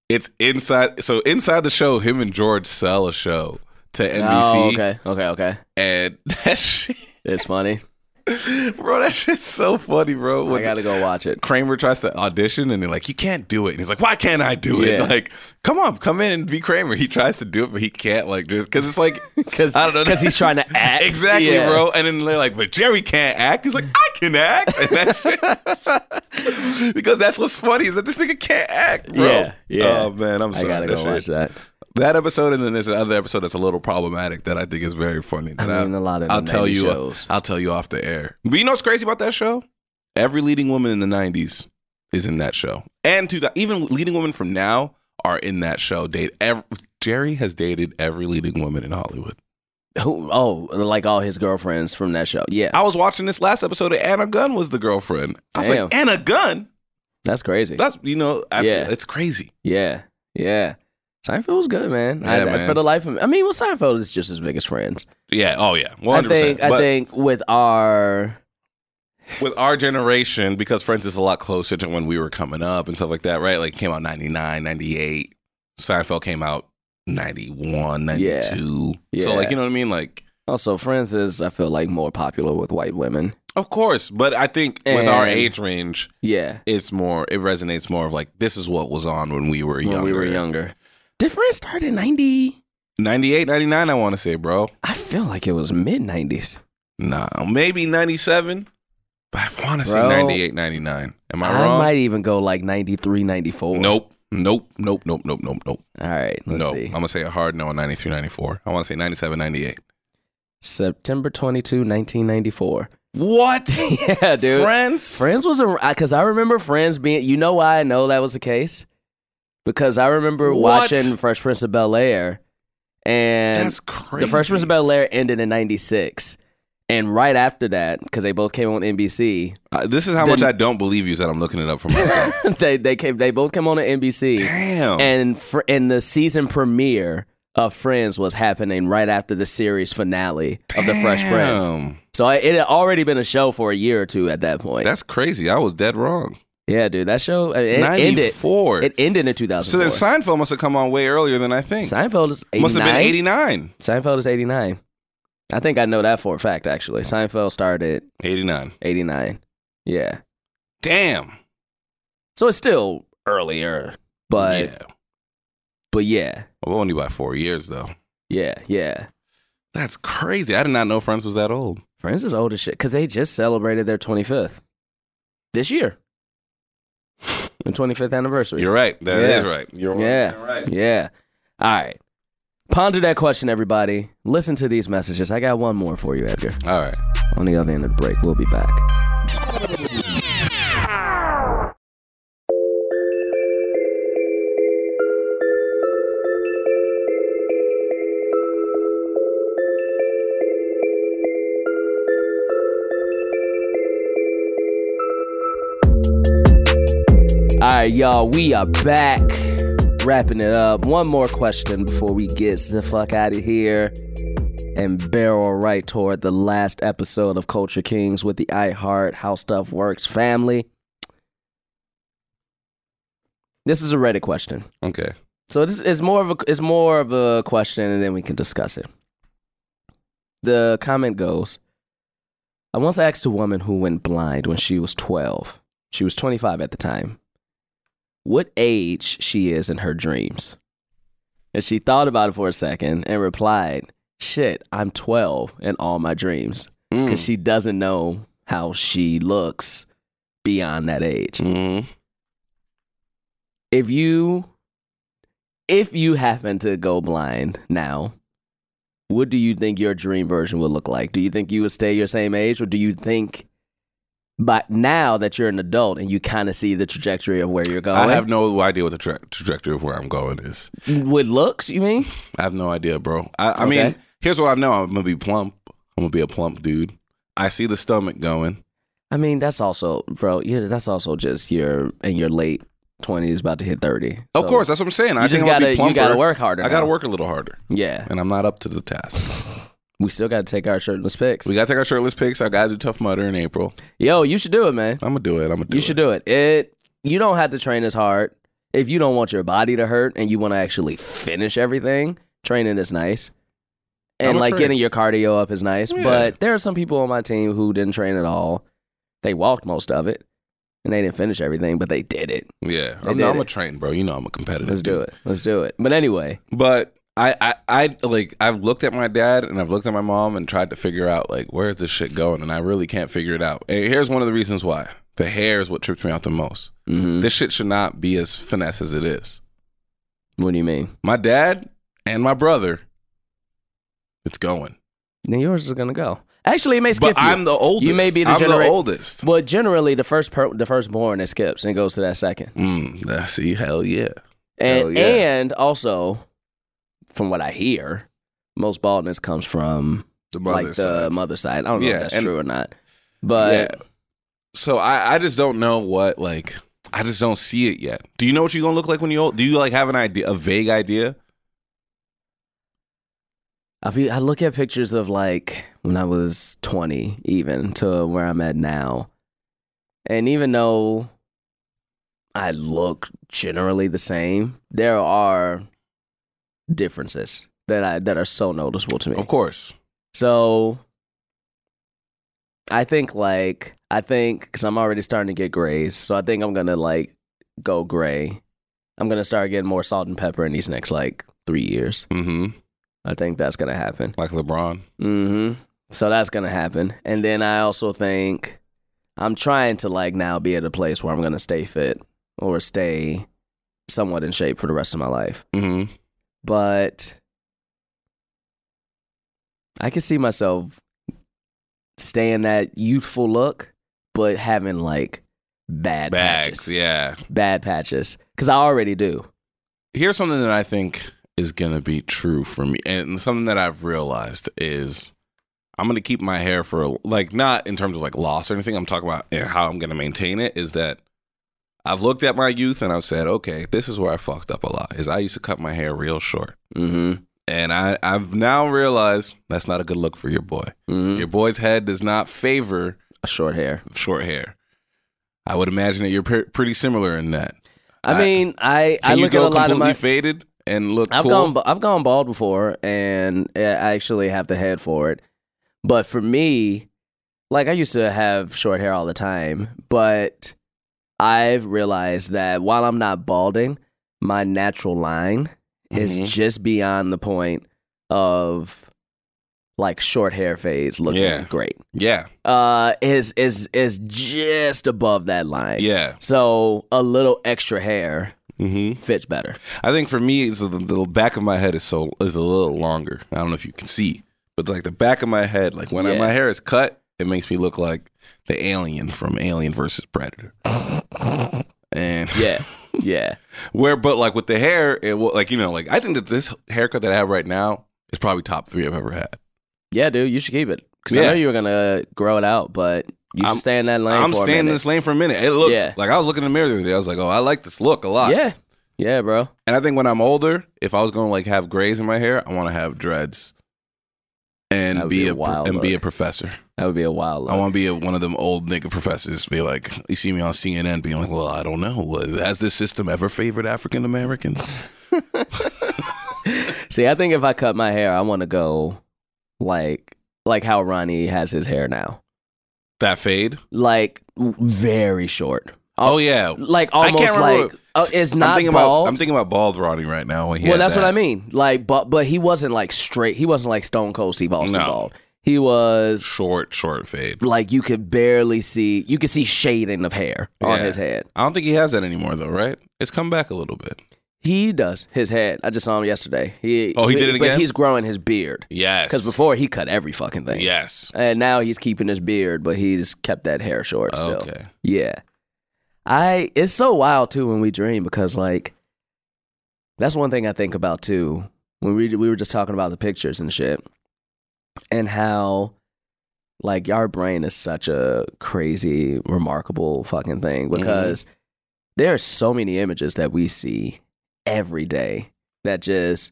It's inside. So inside the show, him and George sell a show to NBC, Oh, okay, okay, okay. and that shit, It's funny. bro, that shit's so funny, bro. I gotta go watch it. Kramer tries to audition, and they're like, "You can't do it," and he's like, "Why can't I do it?" Like, come on, come in and be Kramer. He tries to do it, but he can't. Like, just because it's like. Because I don't know. Because he's trying to act. Exactly, Yeah. bro. And then they're like, but Jerry can't act. He's like, I can act. And that shit. because that's what's funny is that this nigga can't act, bro. Yeah, yeah. Oh, man, I'm sorry. I gotta go shit. watch that. That episode, and then there's another episode that's a little problematic that I think is very funny. That I mean, a lot of I'll tell you. Uh, shows. I'll tell you off the air. But you know what's crazy about that show? Every leading woman in the '90s is in that show, and to the, even leading women from now are in that show. Date every, Jerry has dated every leading woman in Hollywood. Who? Oh, like all his girlfriends from that show. Yeah, I was watching this last episode of Anna Gunn was the girlfriend. I was Damn. like, Anna Gunn? that's crazy. That's you know, I Yeah. feel, it's crazy. yeah, yeah. Seinfeld was good, man. I, Yeah, I- man. For the life of me, I mean, well, Seinfeld is just as big as Friends. Yeah. Oh yeah. One I hundred think. I think with our with our generation, because Friends is a lot closer to when we were coming up and stuff like that, right? Like it came out 99, 98. Seinfeld came out 91, 92. Yeah. So like, you know what I mean? Like, also Friends is, I feel like, more popular with white women. of course, but I think with our age range, Yeah, it's more. It resonates more of like this is what was on when we were when younger. we were younger. Did Friends start in ninety? 98, 99, I want to say, bro. I feel like it was mid nineties. Nah, maybe 97. But I want to say Bro. 98, 99. Am I, I, wrong? I might even go like 93, 94. Nope. Nope. Nope. Nope. Nope. Nope. Nope. All right, let's no. see. I'm going to say a hard no on 93, 94. I want to say 97, 98. September 22, 1994. What? yeah, dude. Friends? Friends was a because I remember Friends being. You know why I know that was the case? Because I remember What? watching Fresh Prince of Bel Air, and the Fresh Prince of Bel Air ended in '96, and right after that, because they both came on NBC, Uh, this is how Then- much I don't believe you that I'm looking it up for myself. they they came they both came on NBC, Damn. and fr- and the season premiere of Friends was happening right after the series finale of the Fresh Prince. Damn. So I, it had already been a show for a year or two at that point. That's crazy. I was dead wrong. Yeah, dude, that show uh, it ended. 94. It ended in so then Seinfeld must have come on way earlier than I think. Seinfeld is 89. Must have been 89. Seinfeld is 89. I think I know that for a fact, actually. Seinfeld started 89. 89. Yeah. Damn. So it's still earlier, but yeah. but yeah. Well, only by four years, though. Yeah, yeah. That's crazy. I did not know Friends was that old. Friends is old as shit because they just celebrated their 25th this year. The 25th anniversary. You're right. That is Yeah. right. You're, Yeah. right. Yeah. All right. Ponder that question, everybody. Listen to these messages. I got one more for you, Edgar. All right. On the other end of the break, we'll be back. Right, y'all, we are back. Wrapping it up. One more question before we get the fuck out of here and barrel right toward the last episode of Culture Kings with the I Heart How Stuff Works family. This is a Reddit question. Okay. So this is more of a it's more of a question and then we can discuss it. The comment goes I once asked a woman who went blind when she was 12. She was 25 at the time. What age she is in her dreams. And she thought about it for a second and replied, "Shit, I'm 12 in all my dreams." Mm. Cuz she doesn't know how she looks beyond that age Mhm. if you if you happen to go blind now what do you think your dream version would look like do you think you would stay your same age or do you think but now that you're an adult and you kind of see the trajectory of where you're going I have no idea what the tra- trajectory of where I'm going is. with looks you mean I have no idea, bro. I, I Okay. mean, here's what I know. I'm gonna be plump. I'm gonna be a plump dude. I see the stomach going. i mean that's also bro yeah that's also just you're in your late 20s about to hit 30 of course, that's what I'm saying. I just gotta you gotta work harder I gotta work a little harder, yeah and I'm not up to the task. We still gotta take our shirtless pics We gotta take our shirtless pics. I gotta do Tough Mudder in April. yo you should do it man I'm gonna do it. I'm gonna do you it. You should do it. It you don't have to train as hard if you don't want your body to hurt and you want to actually finish everything. Training is nice, and like train. getting your cardio up is nice. Yeah. But there are some people on my team who didn't train at all. They walked most of it, and they didn't finish everything, but they did it. Yeah, They I'm, I'm a train, bro. You know I'm a competitor. Let's do it. Let's do it. But anyway, But I, I, I like I've looked at my dad and I've looked at my mom and tried to figure out like where's this shit going, and I really can't figure it out. And here's one of the reasons why: the hair is what trips me out the most. hmm This shit should not be as finesse as it is. what do you mean? My dad and my brother, it's going. Then yours is gonna go. Actually, it may skip But you. I'm the oldest. You may be the I'm genera- the oldest. Well, generally, the first per- the firstborn it skips and it goes to that second. Mm, see, hell yeah. And Hell yeah. and also, from what I hear, most baldness comes from The like mother's the side. mother side. I don't know Yeah, if that's and- true or not. But yeah. So I, I just don't know what like I just don't see it yet. Do you know what you're gonna look like when you're old? Do you like have an idea, a vague idea? I be, I look at pictures of like when I was 20 even to where I'm at now. And even though I look generally the same, there are differences that I that are so noticeable to me. Of course. So I think like I think because I'm already starting to get grays, so I think I'm gonna like go gray. I'm gonna start getting more salt and pepper in these next like three years. Mm-hmm. I think that's gonna happen. Like LeBron. hmm So that's gonna happen, and then I also think I'm trying to like now be at a place where I'm gonna stay fit or stay somewhat in shape for the rest of my life. Mm-hmm. But I can see myself staying that youthful look, but having like bad Bags, patches, yeah. bad patches, because I already do. Here's something that I think is gonna be true for me, and something that I've realized is I'm gonna keep my hair for like not in terms of like loss or anything. I'm talking about eh, how I'm gonna maintain it. Is that I've looked at my youth and I've said, okay, this is where I fucked up a lot. Is I used to cut my hair real short. Mm-hmm. And I, I've now realized that's not a good look for your boy. mm-hmm. Your boy's head does not favor a Short hair. short hair. I would imagine that you're pre- pretty similar in that. I, I- mean, I I you look at a lot of my. faded and look I've cool? gone I've gone bald before, and I actually have the head for it. But for me, like I used to have short hair all the time, but I've realized that while I'm not balding, my natural line is Mhm. just beyond the point of like short hair phase looking Yeah. great. yeah, Uh, is is is just above that line. yeah. So a little extra hair hmm fits better. I think for me, it's the, the back of my head is so is a little longer. I don't know if you can see, but like the back of my head, like when I- my hair is cut, it makes me look like the alien from Alien versus Predator. And Yeah, yeah. Where, but like with the hair, it will like you know, like I think that this haircut that I have right now is probably top three I've ever had. Yeah, dude, you should keep it. Because I know you were gonna grow it out, but You should I'm- stay in that lane. I'm for a staying in this lane for a minute. It looks Yeah. like I was looking in the mirror the other day. I was like, oh, I like this look a lot. Yeah, yeah, bro. And I think when I'm older, if I was to like have grays in my hair, I want to have dreads and be, be a, a and be a professor. That would be a wild. Look. I want to be a, one of them old nigga professors. Be like, you see me on CNN, being like, well, I don't know. Has this system ever favored African Americans? See, I think if I cut my hair, I want to go like like how Ronnie has his hair now, That fade? like very short. Oh yeah. like almost like uh, it's not I'm thinking bald. about I'm thinking about bald Ronnie right now. When he well, that's what. I mean. Like, but but he wasn't like straight. He wasn't like Stone Cold Steve Austin No. bald. He was Short, short fade. like you could barely see. You could see shading of hair on his head. I don't think he has that anymore though, right? It's come back a little bit. He does his head. I just saw him yesterday. He Oh, he did it But again? he's growing his beard Yes. because before he cut every fucking thing. Yes. And now he's keeping his beard, but he's kept that hair short still. Okay. Yeah. I it's so wild too when we dream because like that's one thing I think about too. When we we were just talking about the pictures and shit and how like our brain is such a crazy remarkable fucking thing mm-hmm. because there are so many images that we see every day that just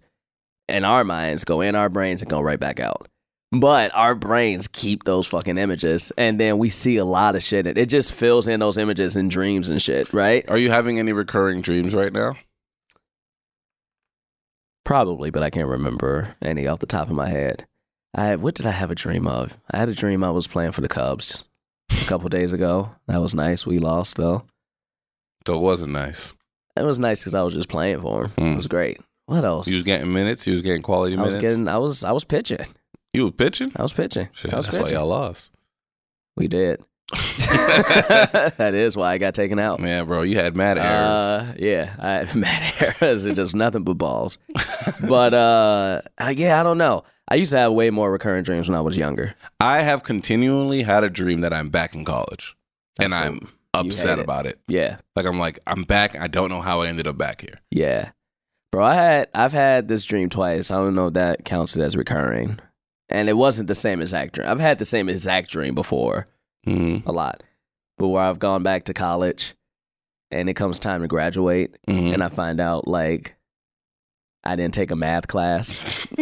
in our minds go in our brains and go right back out. But our brains keep those fucking images, and then we see a lot of shit. and It just fills in those images in dreams and shit, right? Are you having any recurring dreams right now? Probably, but I can't remember any off the top of my head. I what did I have a dream of? I had a dream I was playing for the Cubs a couple days ago. That was nice. We lost though. So it wasn't nice. It was nice because I was just playing for him. Hmm. It was great. What else? He was getting minutes. He was getting quality I was minutes. getting. I was. I was pitching. you were pitching. I was pitching. Shit, I was that's why pitching. y'all lost. We did. that is why I got taken out. Man, bro, you had mad errors. Uh, yeah, I had mad errors are just nothing but balls. but uh, uh, yeah, I don't know. I used to have way more recurrent dreams when I was younger. I have continually had a dream that I'm back in college, and That's I'm upset it. about it. Yeah, Like I'm like I'm back. I don't know how I ended up back here. yeah, bro. I had I've had this dream twice. I don't know if that counts it as recurring, and it wasn't the same exact dream. I've had the same exact dream before Mm-hmm. a lot, but where I've gone back to college, and it comes time to graduate, Mm-hmm. and I find out like I didn't take a math class.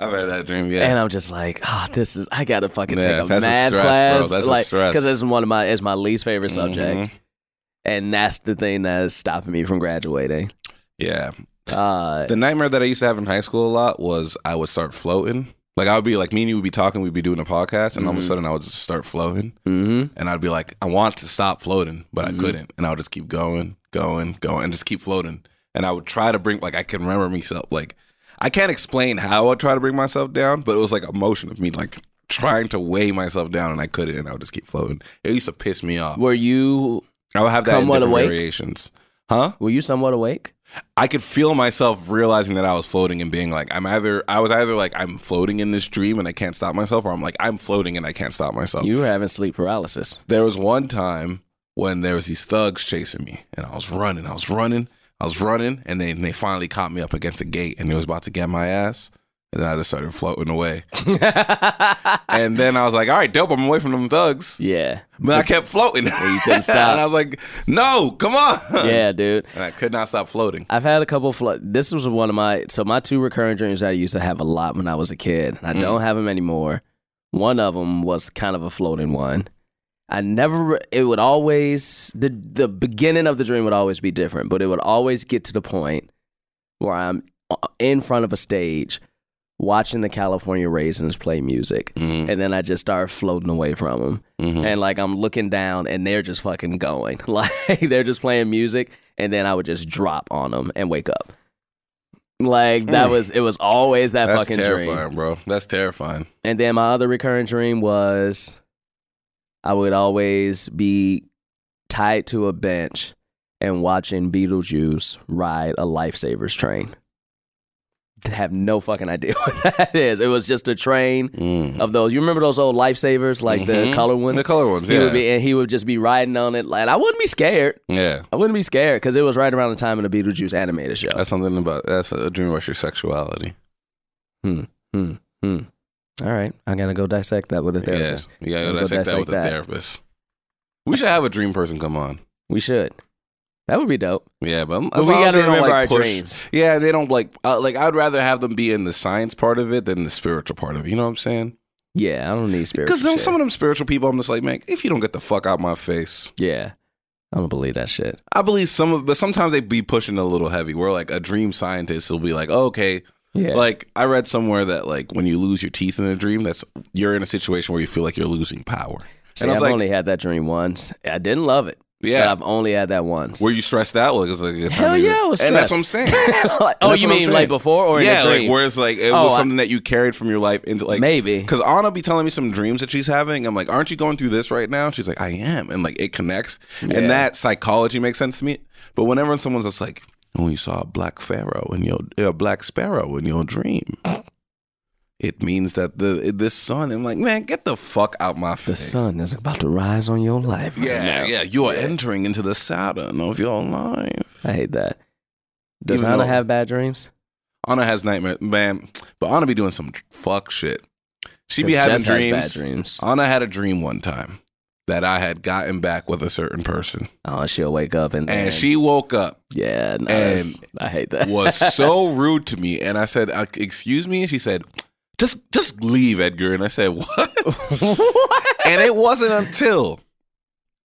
I've had that dream. Yeah. And I'm just like, oh, this is I gotta fucking Yeah, take a that's a math stress, bro. class, That's a like, stress. because it's one of my it's my least favorite subject, Mhm. and that's the thing that's stopping me from graduating. yeah. Uh, The nightmare that I used to have in high school a lot was I would start floating. Like I would be like me and you would be talking, we'd be doing a podcast, and all of a Mhm. sudden I would just start floating, hmm and I'd be like, I want to stop floating, but Mhm. I couldn't, and I would just keep going, going, going, and just keep floating. And I would try to bring like I can remember myself like I can't explain how I try to bring myself down, but it was like a motion of me like trying to weigh myself down, and I couldn't, and I would just keep floating. It used to piss me off. Were you I would have that in different awake? variations, huh? were you somewhat awake? I could feel myself realizing that I was floating and being like, I'm either, I was either like, I'm floating in this dream and I can't stop myself, or I'm like, I'm floating and I can't stop myself. You were having sleep paralysis. there was one time when there was these thugs chasing me and I was running, I was running, I was running, and then they finally caught me up against a gate and they was about to get my ass. And then I just started floating away. And then I was like, all right, dope, I'm away from them thugs. yeah, But I kept floating. you couldn't stop. and I was like, no, come on. yeah, dude. And I could not stop floating. I've had a couple. Flo- this was one of my so my two recurring dreams that I used to have a lot when I was a kid. I Mm. don't have them anymore. One of them was kind of a floating one. I never. It would always the the beginning of the dream would always be different, but it would always get to the point where I'm in front of a stage watching the California Raisins play music, Mhm. and then I just start floating away from them Mhm. and like I'm looking down and they're just fucking going. Like they're just playing music and then I would just drop on them and wake up. Like that Hmm. was it was always that That's fucking terrifying, dream. bro. That's terrifying. And then my other recurring dream was I would always be tied to a bench and watching Beetlejuice ride a lifesavers train. Have no fucking idea what that is. It was just a train Mm. of those. You remember those old lifesavers, like the Mhm. color ones? The color ones, He yeah. would be, and he would just be riding on it. Like I wouldn't be scared. yeah. I wouldn't be scared because it was right around the time of the Beetlejuice animated show. That's something about that's a dream about your sexuality. Hmm. Hmm. Hmm. All right, I gotta go dissect that with a therapist. Yeah. You gotta We'll go dissect that with a therapist. We should have a dream person come on. We should. That would be dope. Yeah, but, But we long as gotta they don't, remember like, our push- dreams. Yeah, they don't like uh, like. I'd rather have them be in the science part of it than the spiritual part of it. You know what I'm saying? Yeah, I don't need spiritual. Because some of them spiritual people, I'm just like, man, if you don't get the fuck out my face, Yeah, I don't believe that shit. I believe some of, but sometimes they be pushing a little heavy. Where like a dream scientist will be like, oh, okay, Yeah, like I read somewhere that like when you lose your teeth in a dream, that's you're in a situation where you feel like you're losing power. See, and I I've like, only had that dream once. I didn't love it. But yeah, I've only had that once. were you stressed out? Like, it was like a time Hell you- yeah, I was And that's what I'm saying. Like, oh, you mean like before or in yeah, a dream? like where it's like it Oh, was I- something that you carried from your life into like Maybe. Because Anna be telling me some dreams that she's having. I'm like, aren't you going through this right now? She's like, I am, and like it connects, Yeah. and that psychology makes sense to me. But whenever someone's just like, oh, you saw a black pharaoh in your a black sparrow in your dream. It means that the this sun. I'm like, man, get the fuck out my face. The sun is about to rise on your life. right Yeah, now. yeah. You are entering into the Saturn of your life. I hate that. Does Even Anna though- have bad dreams? Anna has nightmares, man. But Anna be doing some fuck shit. She be having dreams. bad dreams. Anna had a dream one time that I had gotten back with a certain person, Oh, she'll wake up and then, and she woke up yeah, no, and I hate that. was so rude to me, and I said, uh, "Excuse me," and she said, "Just, just leave, Edgar." And I said, "What?" and it wasn't until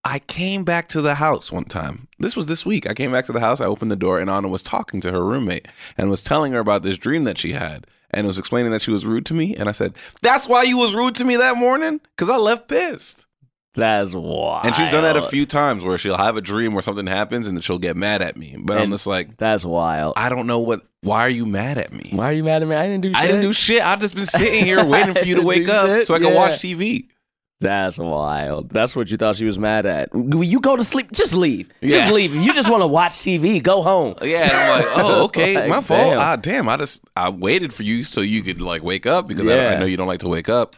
I came back to the house one time. This was this week. I came back to the house. I opened the door, and Anna was talking to her roommate and was telling her about this dream that she had, and was explaining that she was rude to me. And I said, "That's why you was rude to me that morning, because I left pissed." That's wild. And she's done that a few times where she'll have a dream where something happens and then she'll get mad at me. But I'm just like, That's wild. I don't know what. Why are you mad at me? Why are you mad at me? I didn't do shit. I didn't do shit. I've just been sitting here waiting for you to wake up shit? so I can Yeah. watch TV. That's wild. That's what you thought she was mad at. You go to sleep? Just leave. Yeah. Just leave. You just want to watch TV, go home. Yeah, and I'm like, oh, okay, Like, my fault. damn. Ah, damn, I just I waited for you so you could like wake up because I, I know you don't like to wake up.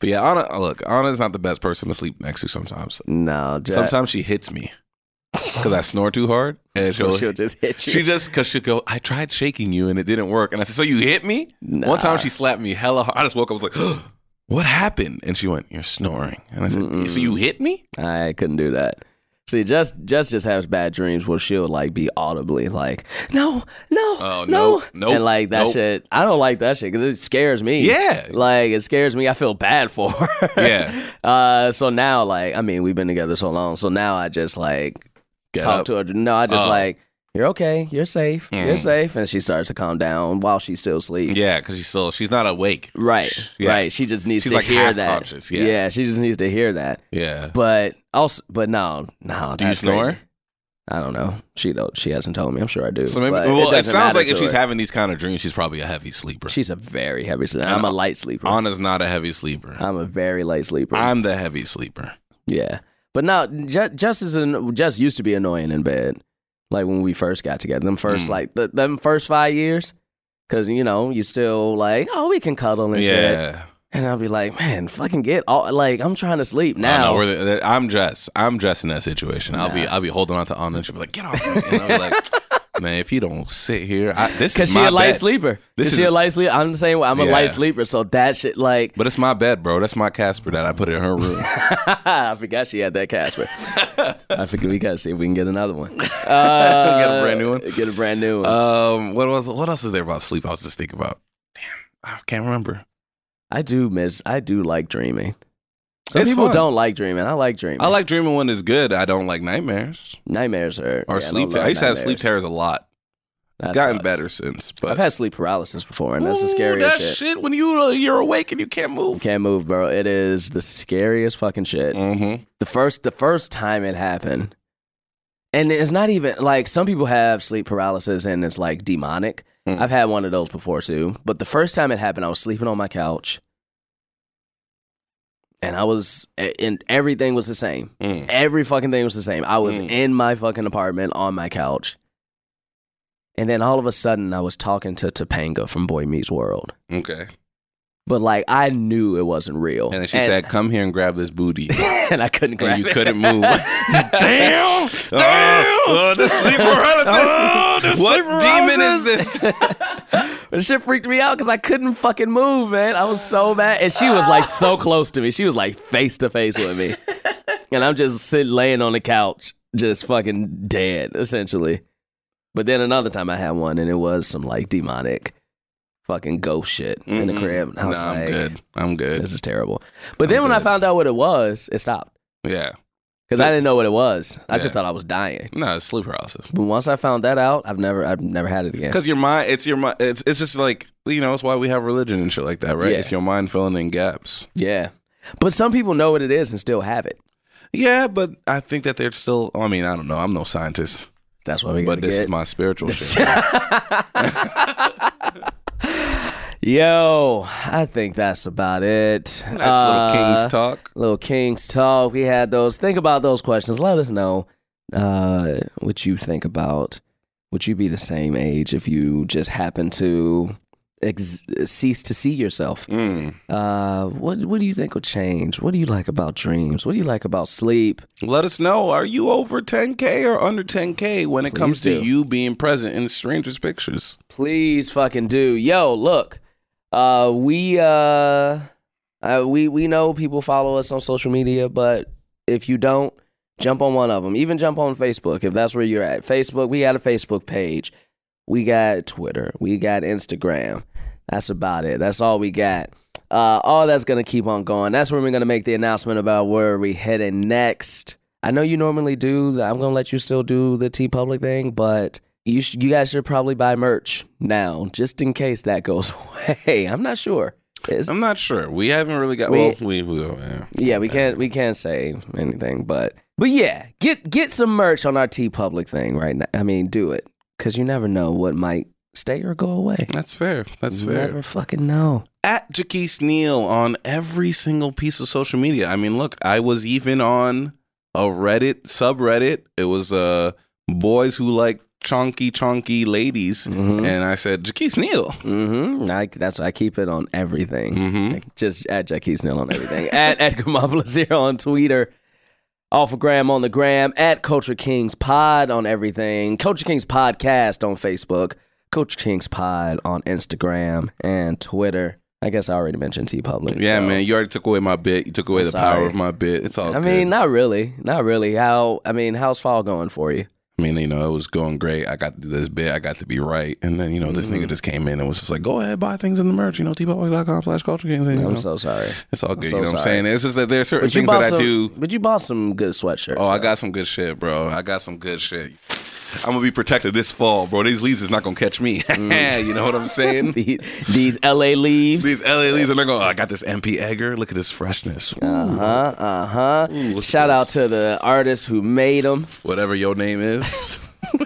But yeah, Anna, uh, look, Anna's not the best person to sleep next to sometimes. No, just, Sometimes she hits me because I snore too hard, and so she'll, she'll just hit you. She just because she'll go. I tried shaking you and it didn't work. And I said, so you hit me? One time she slapped me hella hard. I just woke up. I was like, what happened? And she went, you're snoring. And I said, so you hit me? I couldn't do that. See, just just just has bad dreams where she'll like be audibly like, no, no, Oh, no, nope, nope, and like that nope. shit. I don't like that shit because it scares me. Yeah. like it scares me. I feel bad for her. Yeah. Uh, so now, like, I mean, we've been together so long, so now I just like Get talk up. to her. No, I just Oh. like, you're okay, you're safe, you're Mhm. safe, and she starts to calm down while she's still asleep. Yeah, because she's still she's not awake. Right, Yeah. right. She just needs She's to like hear that. conscious, yeah. she just needs to hear that. Yeah. But also, but no, no. Do you snore? crazy. I don't know. She don't. She hasn't told me. I'm sure I do. So maybe well, it, doesn't sounds like if she's her. having these kind of dreams, she's probably a heavy sleeper. she's a very heavy sleeper. And I'm a light sleeper. Anna's not a heavy sleeper. I'm a very light sleeper. I'm the heavy sleeper. yeah, but now just just as an, just used to be annoying in bed. Like when we first got together, them first Mm. like the, them first five years, because you know you still like oh we can cuddle and shit, Yeah. and I'll be like man fucking get all like I'm trying to sleep Now now. no, we're the, I'm dressed. I'm dressed in that situation. I'll be I'll be holding on to Anna and she'll be like, get off me. And I'll be like, man, if you don't sit here, I, this Cause is she a light bed. sleeper. This Cause she is- a light sleeper. I'm the same way. I'm a Yeah. light sleeper. So that shit, like, But it's my bed, bro. That's my Casper that I put in her room. I forgot she had that Casper. I figured we gotta see if we can get another one. Uh, Get a brand new one? Get a brand new one. um, what was what else is there about sleep? I was just thinking about. Damn, I can't remember. I do miss. I do like dreaming. Some It's people fun. don't like dreaming. I like dreaming. I like dreaming when it's good. I don't like nightmares nightmares or or yeah, sleep. love I used to have sleep terrors a lot. It's That gotten sucks. better since, but I've had sleep paralysis before, and that's the scariest that shit. shit. when you uh, you're awake and you can't move. you Can't move, bro. It is the scariest fucking shit. Mm-hmm. the first the first time it happened and it's not even like some people have sleep paralysis and it's like demonic Hmm. i've had one of those before too but the first time it happened i was sleeping on my couch and i was and everything was the same Mm. every fucking thing was the same i was Mm. in my fucking apartment on my couch and then all of a sudden i was talking to topanga from boy meets world Okay. but like i knew it wasn't real And then she said, "Come here and grab this booty." and i couldn't grab and you it. couldn't move. damn Oh, oh, the sleep paralysis. what sleep demon is this? But shit freaked me out because I couldn't fucking move, man. I was so mad. And she was like so close to me. She was like face to face with me. and I'm just sitting laying on the couch, just fucking dead, essentially. But then another time I had one, and it was some like demonic, fucking ghost shit in the crib. And I was Nah, I'm good. I'm good. "This is terrible." But then when I found out what it was, it stopped Yeah. Because I didn't know what it was. I just Yeah. thought I was dying. No, it's sleep paralysis. But once I found that out, I've never, I've never had it again. Because your mind, it's your mind. It's it's just like you know, it's why we have religion and shit like that, right? Yeah. It's your mind filling in gaps. Yeah, but some people know what it is and still have it. Yeah, but I think that they're still. I mean, I don't know. I'm no scientist, That's why we but this get. is my spiritual shit. Yo, I think that's about it. Nice Uh, little King's talk. Little King's talk. We had those. Think about those questions. Let us know uh, what you think about. Would you be the same age if you just happen to ex- cease to see yourself? Mm. Uh, what What do you think will change? What do you like about dreams? What do you like about sleep? Let us know. Are you over 10k or under 10k when it Please comes do. to you being present in strangers' pictures? Please fucking do. Yo, look. Uh we uh, uh we we know people follow us on social media, but if you don't, jump on one of them. Even jump on Facebook if that's where you're at. Facebook, we got a Facebook page. We got Twitter. We got Instagram. That's about it. That's all we got. Uh, all that's gonna keep on going. That's when we're gonna make the announcement about where we heading next. I know you normally do. I'm gonna let you still do the TeePublic thing, but you sh- you guys should probably buy merch now, just in case that goes away. I'm not sure. It's- I'm not sure. We haven't really got. We- well, we, we yeah. yeah, we can't we can't say anything, but but yeah, get get some merch on our TeePublic thing right now. I mean, do it because you never know what might stay or go away. That's fair. That's You fair. Never fucking know. At Jaquise Neal on every single piece of social media. I mean, look, I was even on a Reddit subreddit. It was uh boys who like chonky chunky ladies, Mhm. and I said Jaquise Neal. Mm-hmm. I, that's I keep it on everything. Mm-hmm. Like, Just at Jackie Snell on everything. at Edgar Momplaisir on Twitter. Alphagram on the gram. At Culture Kings Pod on everything. Culture Kings Podcast on Facebook. Culture Kings Pod on Instagram and Twitter. I guess I already mentioned TeePublic. Yeah, so- man, you already took away my bit. You took away I'm the sorry. power of my bit. It's all I good. mean, not really. Not really. How I mean, how's fall going for you? I mean, you know, it was going great. I got to do this bit. I got to be right. And then, you know, this Mm-hmm. nigga just came in and was just like, go ahead, buy things in the merch, you know, teepublic.com slash culture kings. And, I'm know, so sorry. it's all good. so you know what I'm saying? It's just that there's certain things that some, I do. But you bought some good sweatshirts. Oh, I got some good shit, bro. I got some good shit. I'm gonna be protected this fall, bro. These leaves is not gonna catch me. Mm. you know what I'm saying? The- these LA leaves. These LA leaves and they're not going. Oh, I got this MP Egger. Look at this freshness. Uh huh. Uh huh. Ooh, look at Shout out to the artist who made them. Whatever your name is.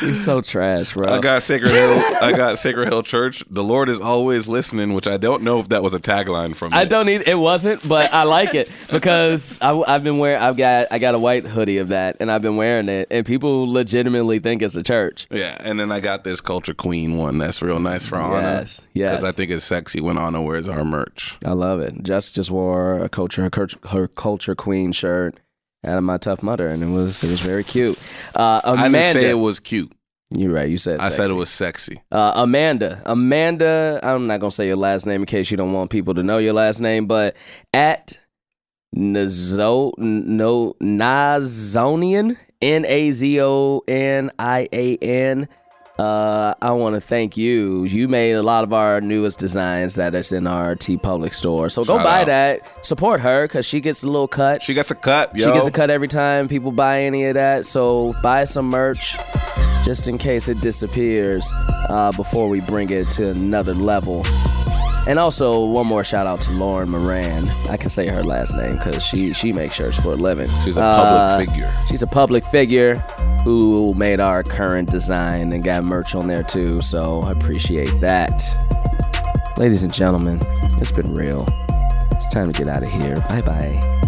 He's so trash, bro. I got Sacred Hill. I got Sacred Hill Church. The Lord is always listening, which I don't know if that was a tagline from. I it. don't need. It wasn't, but I like it because I, have been wearing. I've got. I got a white hoodie of that, and I've been wearing it, and people legitimately think it's a church. Yeah, and then I got this Culture Queen one that's real nice for Anna. Yes, yes. Because I think it's sexy when Anna wears our merch. I love it. Jess just wore a culture her, her culture queen shirt out of my tough mudder, and it was it was very cute. Uh, Amanda, I didn't say it was cute. You're right. You said. I said it was sexy. Uh, Amanda. Amanda, I'm not going to say your last name in case you don't want people to know your last name, but at Nazo, no, Nazonian, N A Z O N I A N. Uh, I want to thank you. You made a lot of our newest designs that is in our TeePublic store. So go Shout buy out. that. Support her because she gets a little cut. She gets a cut, yo. She gets a cut every time people buy any of that. So buy some merch just in case it disappears uh, before we bring it to another level. And also, one more shout out to Lauren Moran. I can say her last name because she she makes shirts for a living. She's a Uh, public figure. She's a public figure who made our current design and got merch on there too. So I appreciate that. Ladies and gentlemen, it's been real. It's time to get out of here. Bye bye.